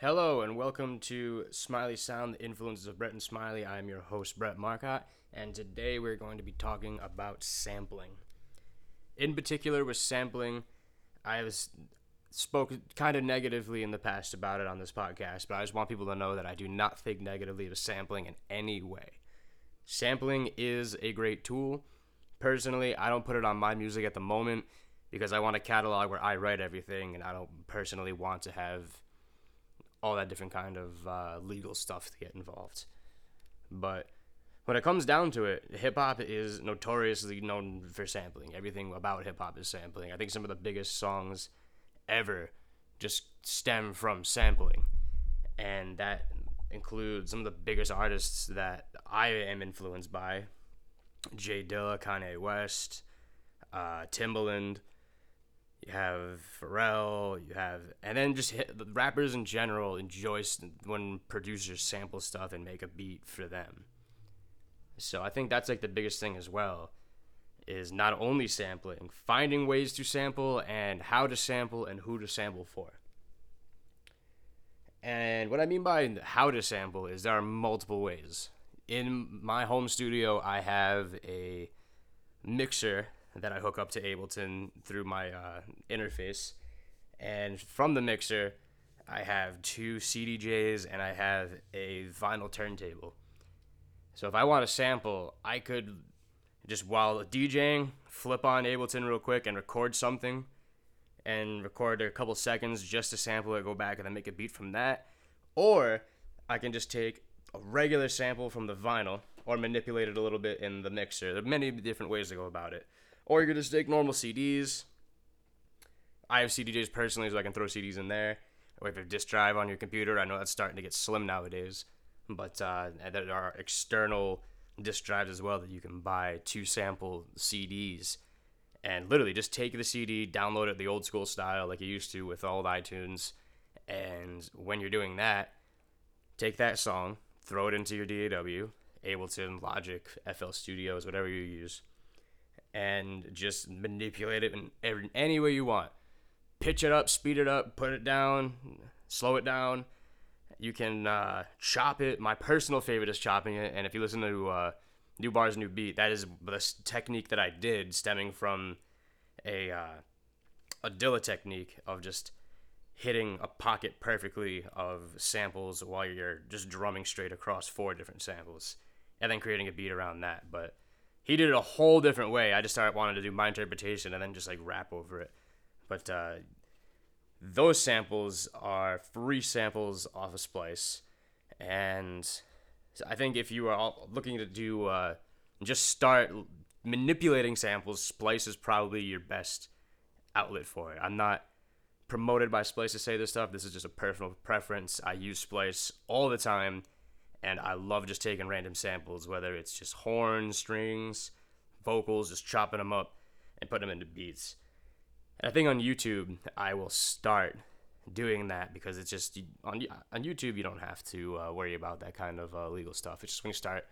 Hello and welcome to Smiley Sound, the influences of Brett and Smiley. I am your host, Brett Marcotte, and today we're going to be talking about sampling. In particular, with sampling, I have spoken kind of negatively in the past about it on this podcast, but I just want people to know that I do not think negatively of sampling in any way. Sampling is a great tool. Personally, I don't put it on my music at the moment because I want a catalog where I write everything, and I don't personally want to have all that different kind of uh, legal stuff to get involved. But when it comes down to it, hip hop is notoriously known for sampling. Everything about hip hop is sampling. I think some of the biggest songs ever just stem from sampling. And that includes some of the biggest artists that I am influenced by Jay Dilla, Kanye West, uh, Timbaland, you have Pharrell, you have, and then just hit, the rappers in general enjoy when producers sample stuff and make a beat for them. So I think that's like the biggest thing as well, is not only sampling, finding ways to sample and how to sample and who to sample for. And what I mean by how to sample is there are multiple ways. In my home studio, I have a mixer that I hook up to Ableton through my uh, interface. And from the mixer, I have two CDJs and I have a vinyl turntable. So if I want to sample, I could just while DJing, flip on Ableton real quick and record something and record a couple seconds just to sample it, go back and then make a beat from that. Or I can just take a regular sample from the vinyl or manipulate it a little bit in the mixer. There are many different ways to go about it. Or you could just take normal CDs. I have CDJs personally, so I can throw CDs in there. Or if you have a disk drive on your computer, I know that's starting to get slim nowadays. But uh, there are external disk drives as well that you can buy to sample CDs. And literally just take the CD, download it the old school style like you used to with old iTunes. And when you're doing that, take that song, throw it into your DAW, Ableton, Logic, FL Studios, whatever you use, and just manipulate it in any way you want. Pitch it up, speed it up, put it down, slow it down. You can uh, chop it. My personal favorite is chopping it. And if you listen to uh, New Bars, New Beat, that is the technique that I did stemming from a, uh, a Dilla technique of just hitting a pocket perfectly of samples while you're just drumming straight across four different samples and then creating a beat around that. But he did it a whole different way. I just started wanting to do my interpretation and then just like rap over it. But uh, those samples are free samples off of Splice, and I think if you are looking to do uh, just start manipulating samples, Splice is probably your best outlet for it. I'm not promoted by Splice to say this stuff. This is just a personal preference. I use Splice all the time and I love just taking random samples, whether it's just horns, strings, vocals, just chopping them up and putting them into beats. And I think on YouTube, I will start doing that because it's just on on YouTube you don't have to uh, worry about that kind of uh, legal stuff. It's just when you start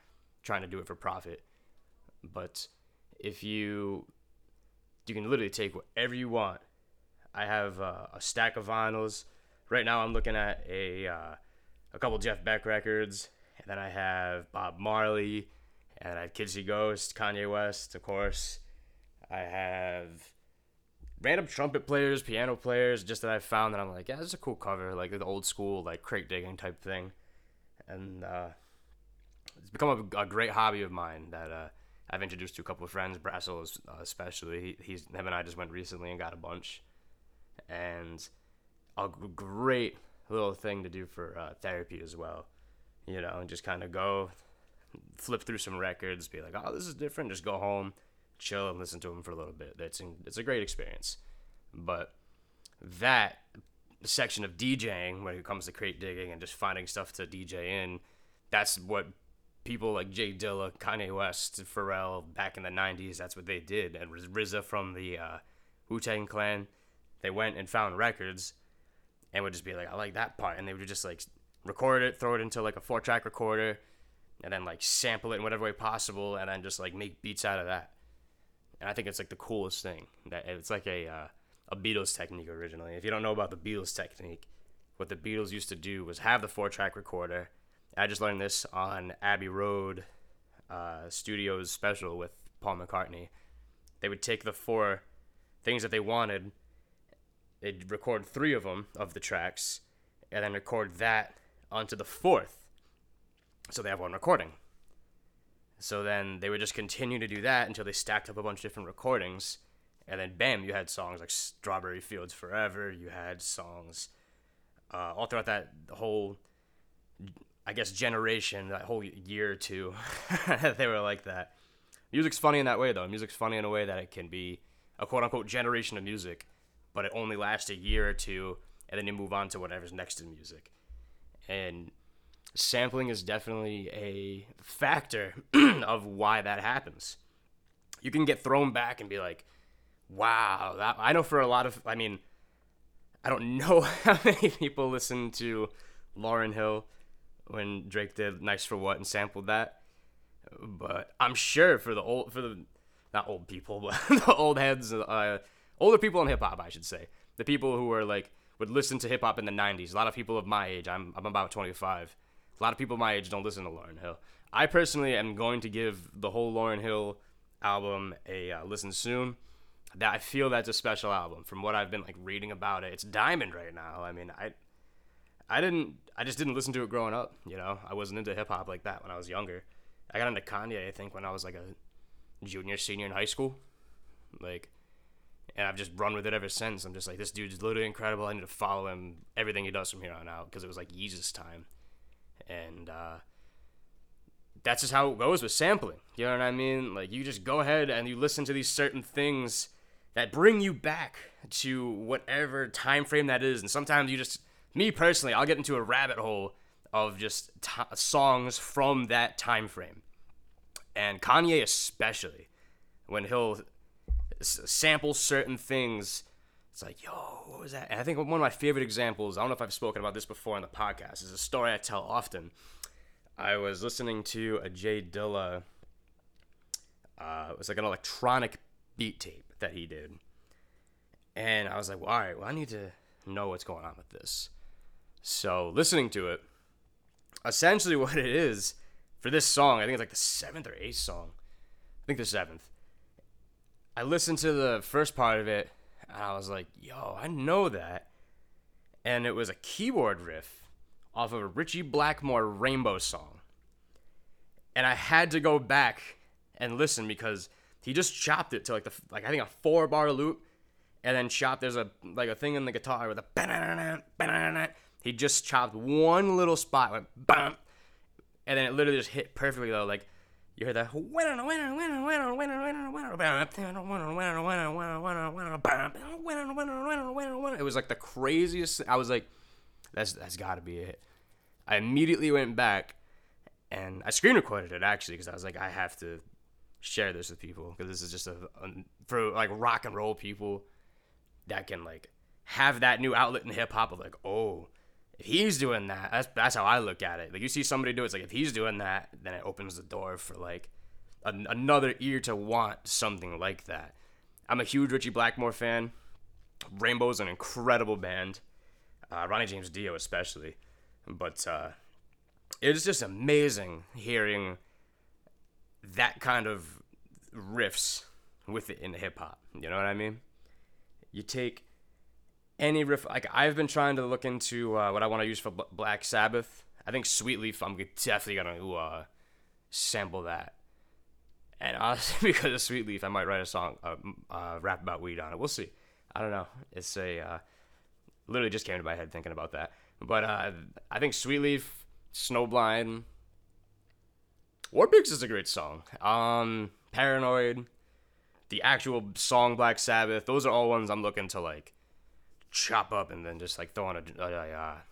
trying to do it for profit. But if you you can literally take whatever you want. I have uh, a stack of vinyls. Right now, I'm looking at a uh, a couple Jeff Beck records, and then I have Bob Marley, and I have Kids See Ghost, Kanye West, of course. I have random trumpet players, piano players, just that I found that I'm like, yeah, this is a cool cover, like the old school, like crate digging type thing. And uh, it's become a, a, great hobby of mine that uh, I've introduced to a couple of friends, Brassel uh, especially. He, he's him and I just went recently and got a bunch, and a great little thing to do for uh, therapy as well you know, and just kind of go flip through some records, be like, oh, this is different. Just go home, chill, and listen to them for a little bit. It's it's a great experience. But that section of DJing, when it comes to crate digging and just finding stuff to DJ in, that's what people like Jay Dilla, Kanye West, Pharrell back in the '90s. That's what they did, and RZA from the uh, Wu Tang Clan. They went and found records, and would just be like, "I like that part," and they would just like record it, throw it into like a four track recorder, and then like sample it in whatever way possible, and then just like make beats out of that. And I think it's like the coolest thing. That it's like a uh, a Beatles technique originally. If you don't know about the Beatles technique, what the Beatles used to do was have the four track recorder. I just learned this on Abbey Road uh, Studios special with Paul McCartney. They would take the four things that they wanted, they'd record three of them of the tracks, and then record that onto the fourth. So they have one recording. So then they would just continue to do that until they stacked up a bunch of different recordings. And then, bam, you had songs like Strawberry Fields Forever. You had songs uh, all throughout that whole, I guess, generation, that whole year or two. they were like that. Music's funny in that way, though. Music's funny in a way that it can be a quote unquote generation of music, but it only lasts a year or two, and then you move on to whatever's next in music. And sampling is definitely a factor of why that happens. You can get thrown back and be like, wow, that, I know for a lot of, I mean, I don't know how many people listen to Lauryn Hill when Drake did Nice for What and sampled that. But I'm sure for the old, for the, not old people, but the old heads, uh, older people in hip hop, I should say. The people who are like, would listen to hip hop in the 90s. A lot of people of my age, I'm, I'm about 25 a lot of people my age don't listen to Lauryn Hill. I personally am going to give the whole Lauryn Hill album a uh, listen soon. That I feel that's a special album. From what I've been like reading about it, it's diamond right now. I mean, I I didn't I just didn't listen to it growing up. You know, I wasn't into hip hop like that when I was younger. I got into Kanye I think when I was like a junior senior in high school. Like and I've just run with it ever since. I'm just like, this dude's literally incredible. I need to follow him everything he does from here on out because it was like Yeezus time and uh, that's just how it goes with sampling. You know what I mean? Like you just go ahead and you listen to these certain things that bring you back to whatever time frame that is, and sometimes you just, me personally, I'll get into a rabbit hole of just t- songs from that time frame, and Kanye especially, when he'll sample certain things. It's like, yo, what was that? And I think one of my favorite examples, I don't know if I've spoken about this before on the podcast, is a story I tell often. I was listening to a Jay Dilla, uh, it was like an electronic beat tape that he did. And I was like, well, all right, well, I need to know what's going on with this. So listening to it, essentially what it is for this song, I think it's like the seventh or eighth song. I think the seventh. I listened to the first part of it and I was like, yo, I know that. And it was a keyboard riff off of a Ritchie Blackmore Rainbow song. And I had to go back and listen because he just chopped it to like the like I think a four bar loop and then chopped there's a like a thing in the guitar with a he just chopped one little spot went bam and then it literally just hit perfectly though like you heard that. It was like the craziest. I was like, that's that's got to be it. I immediately went back and I screen recorded it actually because I was like, I have to share this with people because this is just a, a for like rock and roll people that can like have that new outlet in hip hop of like, oh, if he's doing that, that's that's how I look at it. Like you see somebody do it, it's like if he's doing that, then it opens the door for like an, another ear to want something like that. I'm a huge Ritchie Blackmore fan. Rainbow's an incredible band. Uh, Ronnie James Dio especially, but uh, it's just amazing hearing that kind of riffs with it in hip hop. You know what I mean? You take any riff like I've been trying to look into uh, what I want to use for B- Black Sabbath. I think Sweet Leaf. I'm definitely gonna uh, sample that. And honestly, because of Sweet Leaf, I might write a song, uh, uh, rap about weed on it. We'll see. I don't know. It's a uh, literally just came to my head thinking about that. But uh, I think Sweet Leaf, Snowblind, War is a great song. Um, Paranoid, the actual song Black Sabbath. Those are all ones I'm looking to like chop up and then just like throw on a, a, a, a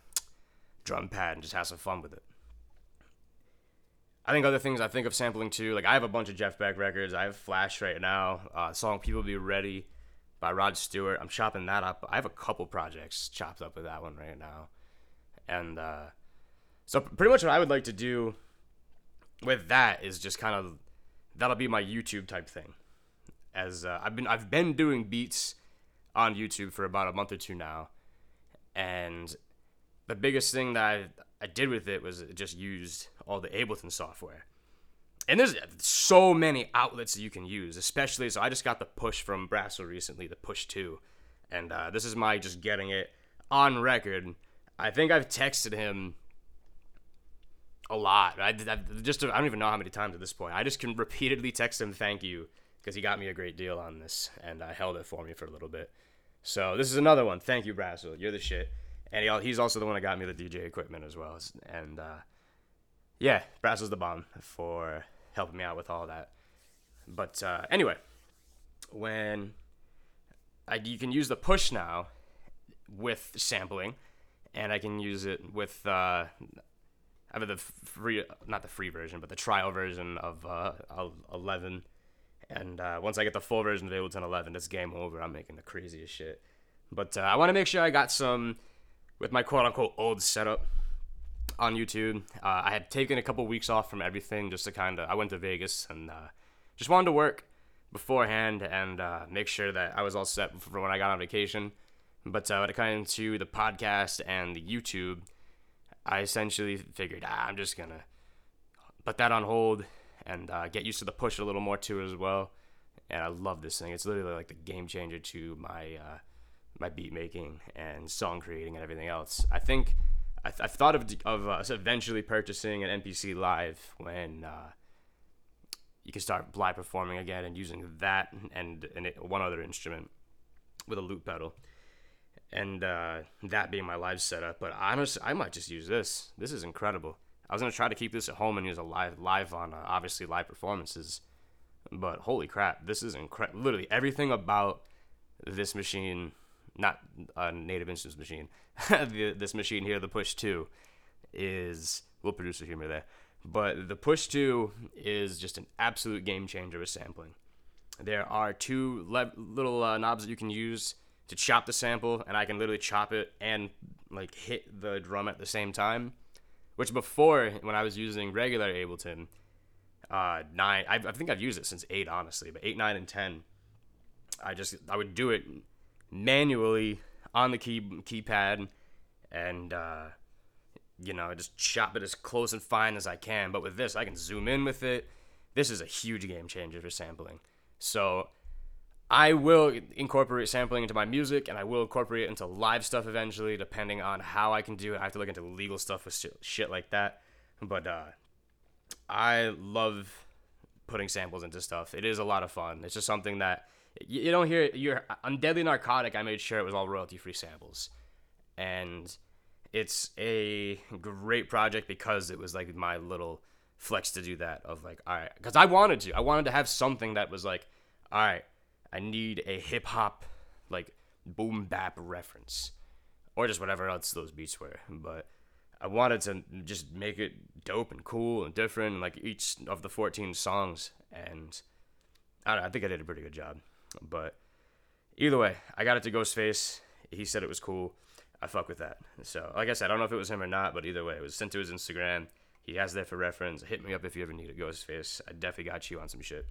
drum pad and just have some fun with it. I think other things I think of sampling too, like I have a bunch of Jeff Beck records. I have Flash right now. Uh, song "People Be Ready" by Rod Stewart. I'm chopping that up. I have a couple projects chopped up with that one right now, and uh, so pretty much what I would like to do with that is just kind of that'll be my YouTube type thing. As uh, I've been I've been doing beats on YouTube for about a month or two now, and the biggest thing that I, I did with it was just used all the Ableton software. And there's so many outlets that you can use, especially. So I just got the push from Brassel recently, the push 2. And uh, this is my just getting it on record. I think I've texted him a lot. I, I just I don't even know how many times at this point. I just can repeatedly text him thank you because he got me a great deal on this and I held it for me for a little bit. So this is another one. Thank you, Brassel. You're the shit. And he, he's also the one that got me the DJ equipment as well. And uh, yeah, Brassel's the bomb for helping me out with all that. But uh, anyway, when I, you can use the push now with sampling, and I can use it with uh, I have the free, not the free version, but the trial version of uh, 11. And uh, once I get the full version of Ableton 11, it's game over. I'm making the craziest shit. But uh, I want to make sure I got some with my quote unquote old setup on YouTube. Uh, I had taken a couple weeks off from everything just to kind of. I went to Vegas and uh, just wanted to work beforehand and uh, make sure that I was all set for when I got on vacation. But uh, when it came to the podcast and the YouTube, I essentially figured ah, I'm just gonna put that on hold and uh, get used to the push a little more too as well. And I love this thing. It's literally like the game changer to my uh, my beat making and song creating and everything else. I think I, I thought of of uh, eventually purchasing an MPC Live when uh, you can start live performing again and using that and and it, one other instrument with a loop pedal, and uh, that being my live setup. But honestly, I might just use this. This is incredible. I was gonna try to keep this at home and use a live live on uh, obviously live performances, but holy crap, this is incredible. Literally everything about this machine not a native instance machine. the, this machine here, the Push 2, is little producer humor there. But the Push 2 is just an absolute game changer with sampling. There are two le- little uh, knobs that you can use to chop the sample, and I can literally chop it and like hit the drum at the same time. Which before, when I was using regular Ableton, uh, nine, I, I think I've used it since eight, honestly, but eight, nine, and ten, I just I would do it manually on the key keypad and uh, you know just chop it as close and fine as I can. But with this, I can zoom in with it. This is a huge game changer for sampling. So I will incorporate sampling into my music, and I will incorporate it into live stuff eventually, depending on how I can do it. I have to look into legal stuff with shit, like that. But uh, I love putting samples into stuff. It is a lot of fun. It's just something that you don't hear your on Deadly Narcotic. I made sure it was all royalty free samples, and it's a great project because it was like my little flex to do that. Of like, all right, because I wanted to. I wanted to have something that was like, all right, I need a hip hop like boom bap reference, or just whatever else those beats were, but. I wanted to just make it dope and cool and different, like each of the 14 songs. And I, don't know, I think I did a pretty good job. But either way, I got it to Ghostface. He said it was cool. I fuck with that. So, like I said, I don't know if it was him or not, but either way, it was sent to his Instagram. He has that for reference. Hit me up if you ever need a Ghostface. I definitely got you on some shit,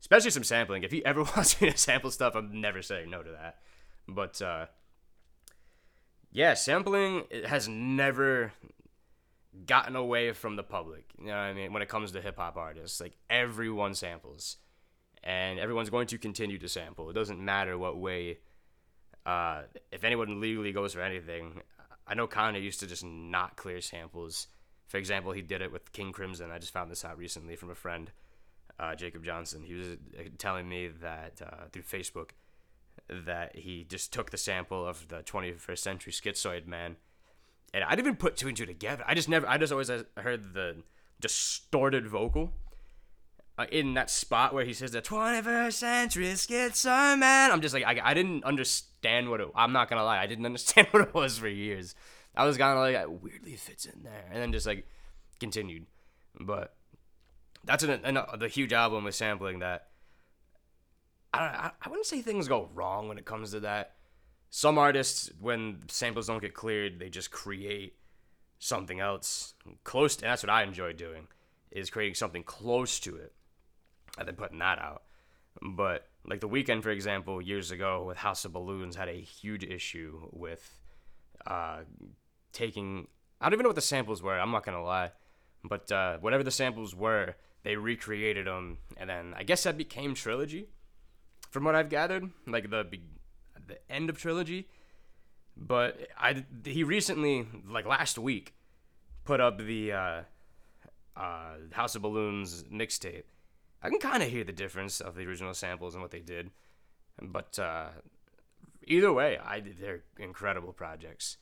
especially some sampling. If he ever wants me to sample stuff, I'm never saying no to that. But uh, yeah, sampling has never gotten away from the public. You know what I mean? When it comes to hip hop artists, like everyone samples and everyone's going to continue to sample. It doesn't matter what way. Uh, if anyone legally goes for anything, I know Kanye used to just not clear samples. For example, he did it with King Crimson. I just found this out recently from a friend, uh, Jacob Johnson. He was uh, telling me that uh, through Facebook that he just took the sample of the 21st Century Schizoid Man, and I didn't even put two and two together. I just never. I just always heard the distorted vocal uh, in that spot where he says the 21st century schizo man. I'm just like I, I didn't understand what it. I'm not gonna lie, I didn't understand what it was for years. I was kind of like it weirdly fits in there, and then just like continued. But that's an, an, the huge album with sampling that. I, I I wouldn't say things go wrong when it comes to that. Some artists, when samples don't get cleared, they just create something else close to. And that's what I enjoy doing, is creating something close to it and then putting that out. But like the Weeknd, for example, years ago with House of Balloons had a huge issue with uh, taking I don't even know what the samples were. I'm not gonna lie, but uh, whatever the samples were, they recreated them, and then I guess that became trilogy, from what I've gathered, like the the end of trilogy. But I he recently, like last week, put up the uh, uh, House of Balloons mixtape. I can kind of hear the difference of the original samples and what they did, but uh, either way, I they're incredible projects.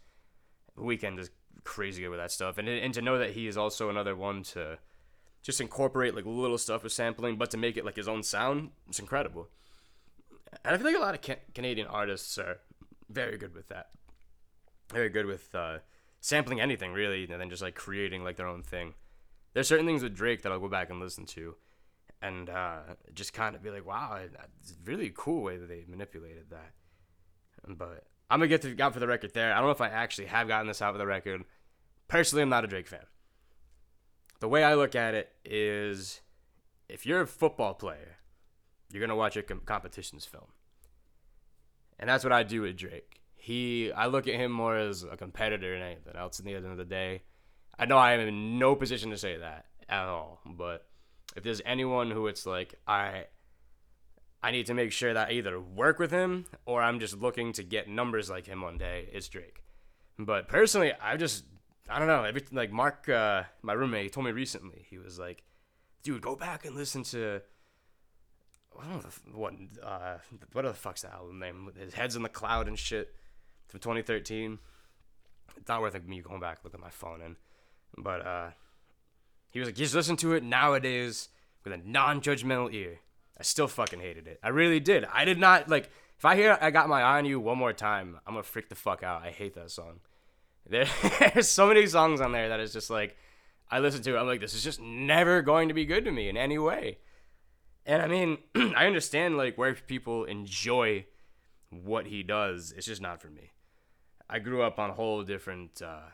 Weeknd is crazy good with that stuff, and and to know that he is also another one to just incorporate like little stuff with sampling, but to make it like his own sound, it's incredible. And I feel like a lot of ca- Canadian artists are very good with that. Very good with uh, sampling anything really, and then just like creating like their own thing. There's certain things with Drake that I'll go back and listen to, and uh, just kind of be like, wow, it's really cool way that they manipulated that. But I'm gonna get to out for the record there. I don't know if I actually have gotten this out for the record. Personally, I'm not a Drake fan. The way I look at it is, if you're a football player, you're gonna watch a com- competition's film, and that's what I do with Drake. He, I look at him more as a competitor than anything else. In the end of the day, I know I am in no position to say that at all, but if there's anyone who it's like I I need to make sure that I either work with him or I'm just looking to get numbers like him one day. It's Drake. But personally, I just I don't know. Every like Mark, uh, my roommate, he told me recently. He was like, "Dude, go back and listen to I don't uh, what the fuck's the album name? His head's in the cloud and shit from 2013. It's not worth me going back look at my phone and but uh, he was like, just listen to it nowadays with a non-judgmental ear. I still fucking hated it. I really did. I did not like. If I hear "I Got My Eye on You" one more time, I'm gonna freak the fuck out. I hate that song. There, there's so many songs on there that is just like I listen to. It, I'm like, this is just never going to be good to me in any way. And I mean, I understand like where people enjoy what he does. It's just not for me. I grew up on whole different uh,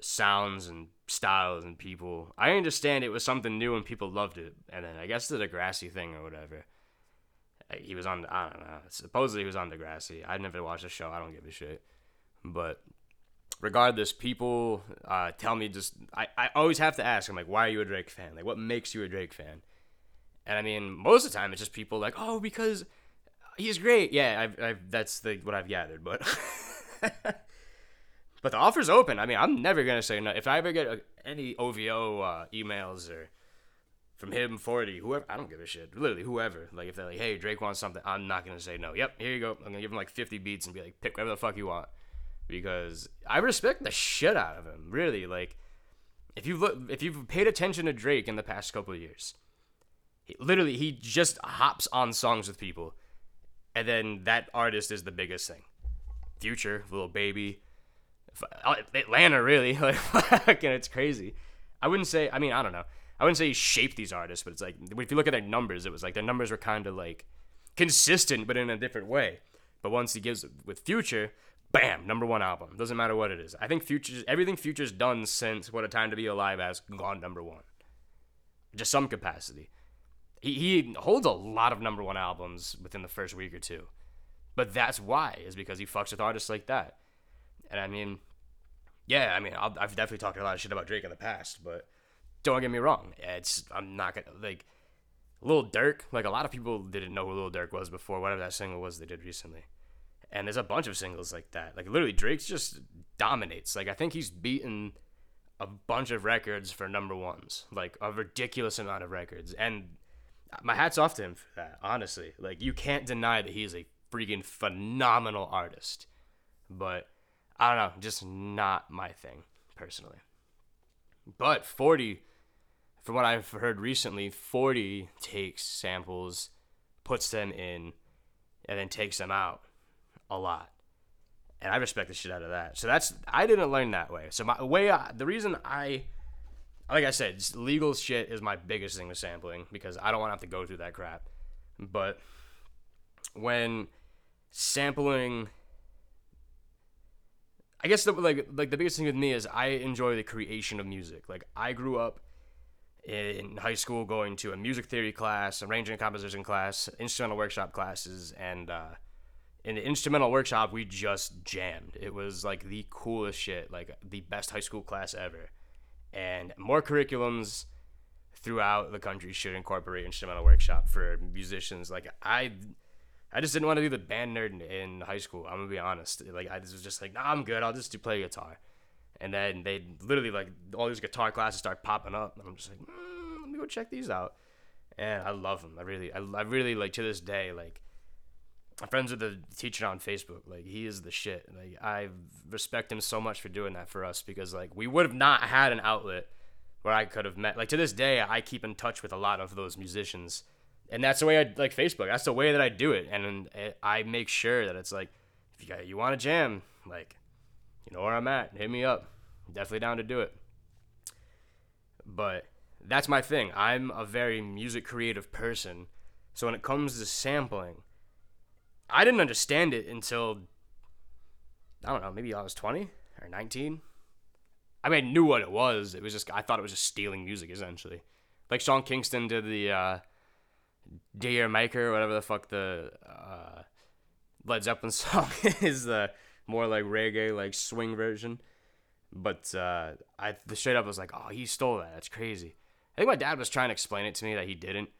sounds and styles and people. I understand it was something new and people loved it, and then I guess the Degrassi thing or whatever. He was on. I don't know. Supposedly he was on Degrassi. I never watched the show. I don't give a shit. But regardless, people uh, tell me just. I, I always have to ask. I'm like, why are you a Drake fan? Like, what makes you a Drake fan? And I mean, most of the time it's just people like, oh, because he's great. Yeah, I've, I've that's the what I've gathered. But but the offer's open. I mean, I'm never gonna say no. If I ever get a, any OVO uh, emails or from him, 40, whoever, I don't give a shit. Literally, whoever. Like, if they're like, hey, Drake wants something, I'm not gonna say no. Yep, here you go. I'm gonna give him like 50 beats and be like, pick whatever the fuck you want. Because I respect the shit out of him. Really, like, if you've look, if you've paid attention to Drake in the past couple of years, he, literally he just hops on songs with people, and then that artist is the biggest thing. Future, Lil Baby, uh, Atlanta, really. Like, it's crazy. I wouldn't say. I mean, I don't know. I wouldn't say he shaped these artists, but it's like if you look at their numbers, it was like their numbers were kind of like consistent, but in a different way. But once he gives with Future, bam, number one album. Doesn't matter what it is. I think Future's everything Future's done since What a Time to Be Alive has gone number one. Just some capacity. He he holds a lot of number one albums within the first week or two. But that's why, is because he fucks with artists like that. And I mean, yeah, I mean, i have definitely talked a lot of shit about Drake in the past, but don't get me wrong. It's I'm not gonna like Lil Durk. Like a lot of people didn't know who Lil Durk was before whatever that single was they did recently. And there's a bunch of singles like that. Like literally, Drake's just dominates. Like I think he's beaten a bunch of records for number ones, like a ridiculous amount of records. And my hat's off to him for that. Honestly, like you can't deny that he's a freaking phenomenal artist. But I don't know, just not my thing personally. But 40, from what I've heard recently, 40 takes samples, puts them in, and then takes them out a lot. And I respect the shit out of that. So that's I didn't learn that way. So my way I, the reason I like I said, legal shit is my biggest thing with sampling because I don't want to have to go through that crap. But when sampling I guess the like like the biggest thing with me is I enjoy the creation of music. Like I grew up in high school going to a music theory class, arranging composition class, instrumental workshop classes, and uh, in the instrumental workshop, we just jammed. It was like the coolest shit, like the best high school class ever. And more curriculums throughout the country should incorporate instrumental workshop for musicians. Like I, I just didn't want to be the band nerd in, in high school. I'm gonna be honest. Like I was just like, nah, I'm good. I'll just do play guitar. And then they literally like all these guitar classes start popping up, and I'm just like, mm, let me go check these out. And I love them. I really, I, I really like to this day like I'm friends with the teacher on Facebook. Like he is the shit. Like I respect him so much for doing that for us because like we would have not had an outlet where I could have met. Like to this day, I keep in touch with a lot of those musicians, and that's the way I like Facebook. That's the way that I do it, and eh, I make sure that it's like if you got, you want to jam, like you know where I'm at. Hit me up. I'm definitely down to do it. But that's my thing. I'm a very music creative person, so when it comes to sampling I didn't understand it until I don't know, maybe I was 20 or 19. I mean, I knew what it was. It was just I thought it was just stealing music essentially. Like Sean Kingston did the uh D'yer Mak'er, or whatever the fuck the uh, Led Zeppelin song is the more like reggae, like swing version. But uh, I the straight up was like, oh, he stole that. That's crazy. I think my dad was trying to explain it to me that he didn't,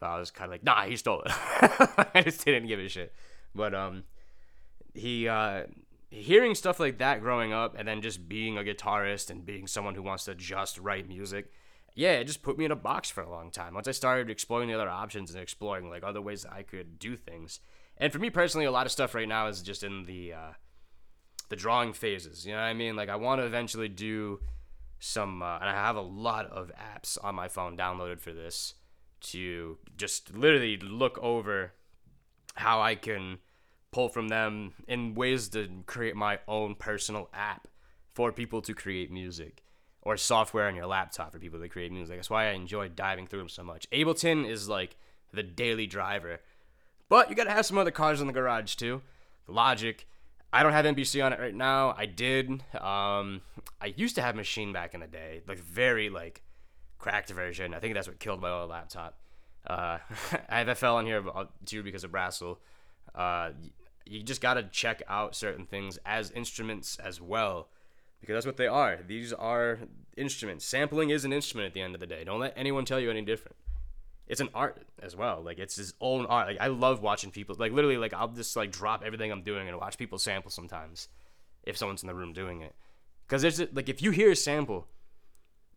but I was kind of like, nah, he stole it. I just didn't give a shit. But um, he uh, hearing stuff like that growing up, and then just being a guitarist and being someone who wants to just write music, yeah, it just put me in a box for a long time. Once I started exploring the other options and exploring like other ways I could do things, and for me personally, a lot of stuff right now is just in the uh, the drawing phases. You know what I mean? Like I want to eventually do some, uh, and I have a lot of apps on my phone downloaded for this to just literally look over how I can pull from them in ways to create my own personal app for people to create music or software on your laptop for people to create music. That's why I enjoy diving through them so much. Ableton is like the daily driver, but you gotta have some other cars in the garage too. Logic. I don't have MPC on it right now. I did. Um, I used to have Machine back in the day, like very like cracked version. I think that's what killed my old laptop. Uh, I have FL on here too because of Brassel. Uh, you just got to check out certain things as instruments as well because that's what they are. These are instruments. Sampling is an instrument at the end of the day. Don't let anyone tell you any different. It's an art as well. Like it's his own art. Like I love watching people. Like literally, like I'll just like drop everything I'm doing and watch people sample sometimes, if someone's in the room doing it. Because there's like if you hear a sample,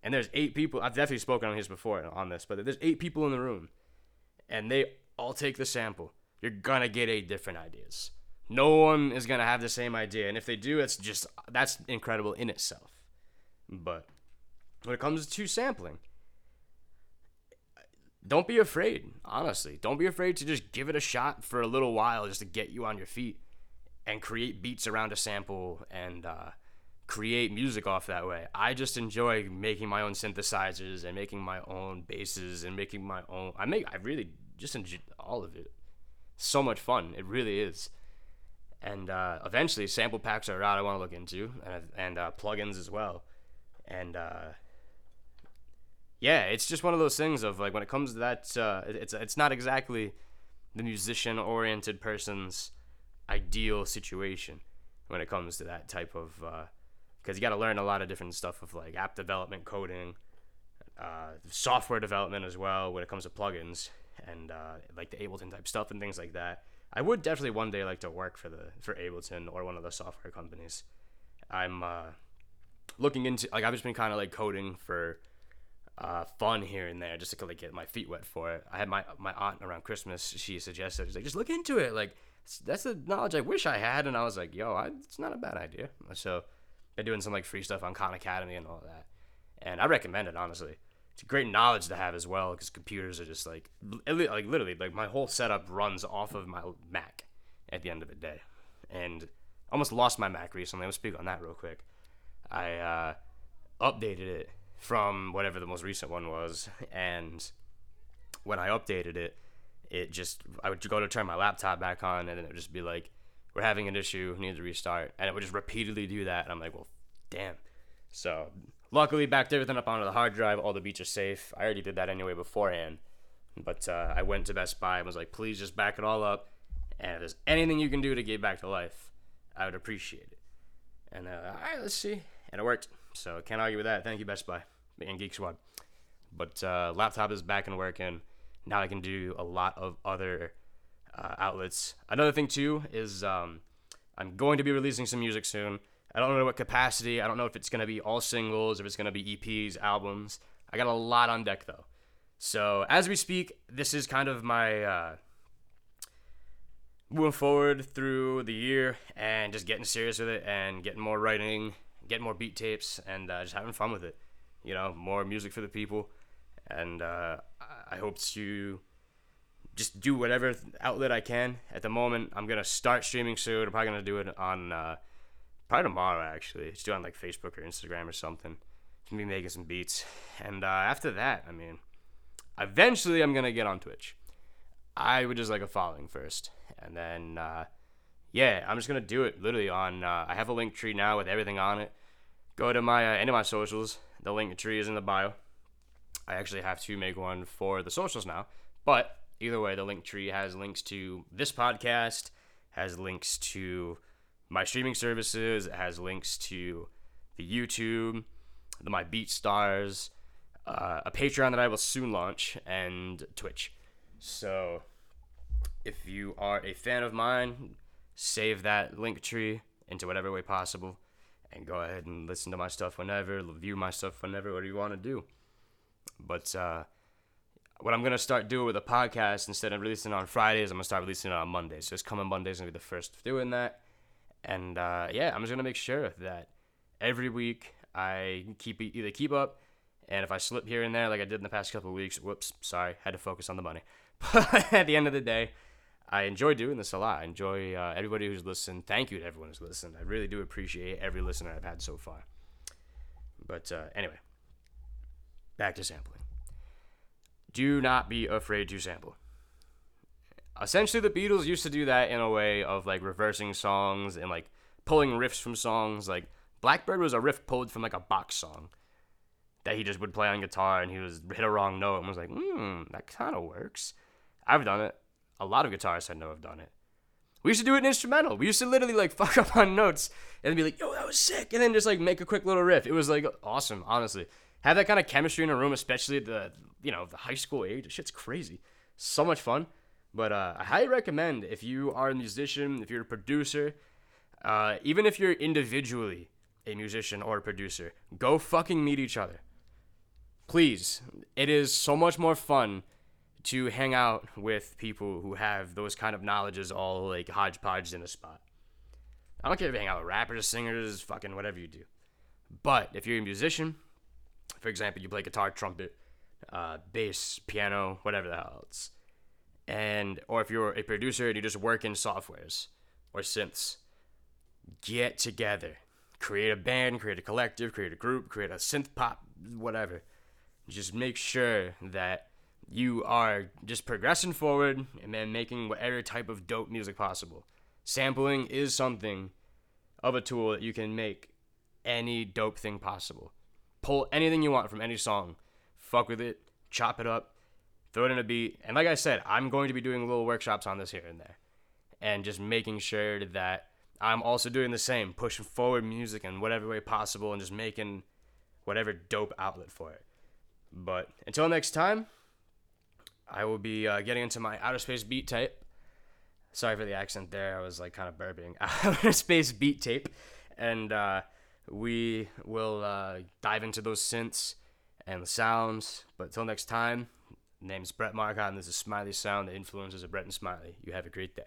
and there's eight people. I've definitely spoken on this before on this, but there's eight people in the room and they all take the sample, you're gonna get eight different ideas. No one is gonna have the same idea, and if they do, it's just that's incredible in itself. But when it comes to sampling, don't be afraid. Honestly, don't be afraid to just give it a shot for a little while, just to get you on your feet and create beats around a sample and uh, create music off that way. I just enjoy making my own synthesizers and making my own basses and making my own. I make. I really just enjoy all of it. So much fun. It really is. And uh, eventually, sample packs are out. I want to look into, and, and uh, plugins as well. And uh, yeah, it's just one of those things of like when it comes to that, uh, it's it's not exactly the musician-oriented person's ideal situation when it comes to that type of uh, because you got to learn a lot of different stuff of like app development, coding, uh, software development as well when it comes to plugins and uh, like the Ableton type stuff and things like that. I would definitely one day like to work for the for Ableton or one of the software companies. I'm uh, looking into like I've just been kind of like coding for uh, fun here and there just to like get my feet wet for it. I had my my aunt around Christmas. She suggested she's like just look into it. Like that's the knowledge I wish I had, and I was like, yo, I, it's not a bad idea. So doing some like free stuff on Khan Academy and all that, and I recommend it honestly. It's great knowledge to have as well because computers are just like like literally like my whole setup runs off of my Mac at the end of the day, and almost lost my Mac recently. I'll speak on that real quick. I uh, updated it from whatever the most recent one was, and when I updated it, it just I would go to turn my laptop back on, and then it would just be like we're having an issue, need to restart, and it would just repeatedly do that. And I'm like, well, damn. So luckily, backed everything up onto the hard drive. All the beats are safe. I already did that anyway beforehand, but uh, I went to Best Buy and was like, please just back it all up And if there's anything you can do to get back to life, I would appreciate it. And uh, all right, let's see. And it worked. So can't argue with that. Thank you, Best Buy and Geek Squad. But uh, laptop is back and working. Now I can do a lot of other uh, outlets. Another thing too is um, I'm going to be releasing some music soon. I don't know what capacity. I don't know if it's going to be all singles, if it's going to be EPs, albums. I got a lot on deck though. So as we speak, this is kind of my uh, moving forward through the year and just getting serious with it and getting more writing, getting more beat tapes, and uh, just having fun with it. You know, more music for the people, and uh, I hope to just do whatever outlet I can. At the moment, I'm gonna start streaming soon. I'm probably gonna do it on uh, probably tomorrow actually. Just do it on like Facebook or Instagram or something. Gonna be making some beats, and uh, after that, I mean, eventually I'm gonna get on Twitch. I would just like a following first, and then uh, yeah, I'm just gonna do it literally on. Uh, I have a link tree now with everything on it. Go to my uh, any of my socials. The link tree is in the bio. I actually have to make one for the socials now, but either way, the link tree has links to this podcast, has links to my streaming services, it has links to the YouTube, the my BeatStars, uh, a Patreon that I will soon launch, and Twitch. So, if you are a fan of mine, save that link tree into whatever way possible, and go ahead and listen to my stuff whenever, view my stuff whenever, whatever you want to do. But uh, what I'm gonna start doing with the podcast instead of releasing on Fridays, I'm gonna start releasing it on Mondays. So this coming Monday's gonna be the first doing that, and uh, yeah, I'm just gonna make sure that every week I keep either keep up, and if I slip here and there like I did in the past couple weeks, whoops, sorry, had to focus on the money. But at the end of the day, I enjoy doing this a lot. I enjoy uh, everybody who's listened. Thank you to everyone who's listened. I really do appreciate every listener I've had so far. But uh, anyway, back to sampling. Do not be afraid to sample. Essentially, the Beatles used to do that in a way of like reversing songs and like pulling riffs from songs. Like Blackbird was a riff pulled from like a box song that he just would play on guitar and he was hit a wrong note and was like, hmm, that kind of works. I've done it. A lot of guitarists I know have done it. We used to do it in instrumental. We used to literally like fuck up on notes and be like, yo, that was sick. And then just like make a quick little riff. It was like awesome, honestly. Have that kind of chemistry in a room, especially the, you know, the high school age. Shit's crazy. So much fun. But uh, I highly recommend if you are a musician, if you're a producer, uh, even if you're individually a musician or a producer, go fucking meet each other. Please. It is so much more fun to hang out with people who have those kind of knowledges all like hodgepodge in a spot. I don't care if you hang out with rappers, singers, fucking whatever you do. But if you're a musician, for example, you play guitar, trumpet, uh, bass, piano, whatever the hell else, and or if you're a producer and you just work in softwares or synths, get together, create a band, create a collective, create a group, create a synth pop, whatever. Just make sure that you are just progressing forward and then making whatever type of dope music possible. Sampling is something of a tool that you can make any dope thing possible. Pull anything you want from any song, fuck with it, chop it up, throw it in a beat. And like I said, I'm going to be doing little workshops on this here and there. And just making sure that I'm also doing the same, pushing forward music in whatever way possible and just making whatever dope outlet for it. But until next time, I will be uh, getting into my outer space beat tape. Sorry for the accent there. I was like kind of burping. Outer space beat tape, and uh, we will uh, dive into those synths and the sounds. But until next time, name's Brett and this is Smiley Sound, the influences of Brett and Smiley. You have a great day.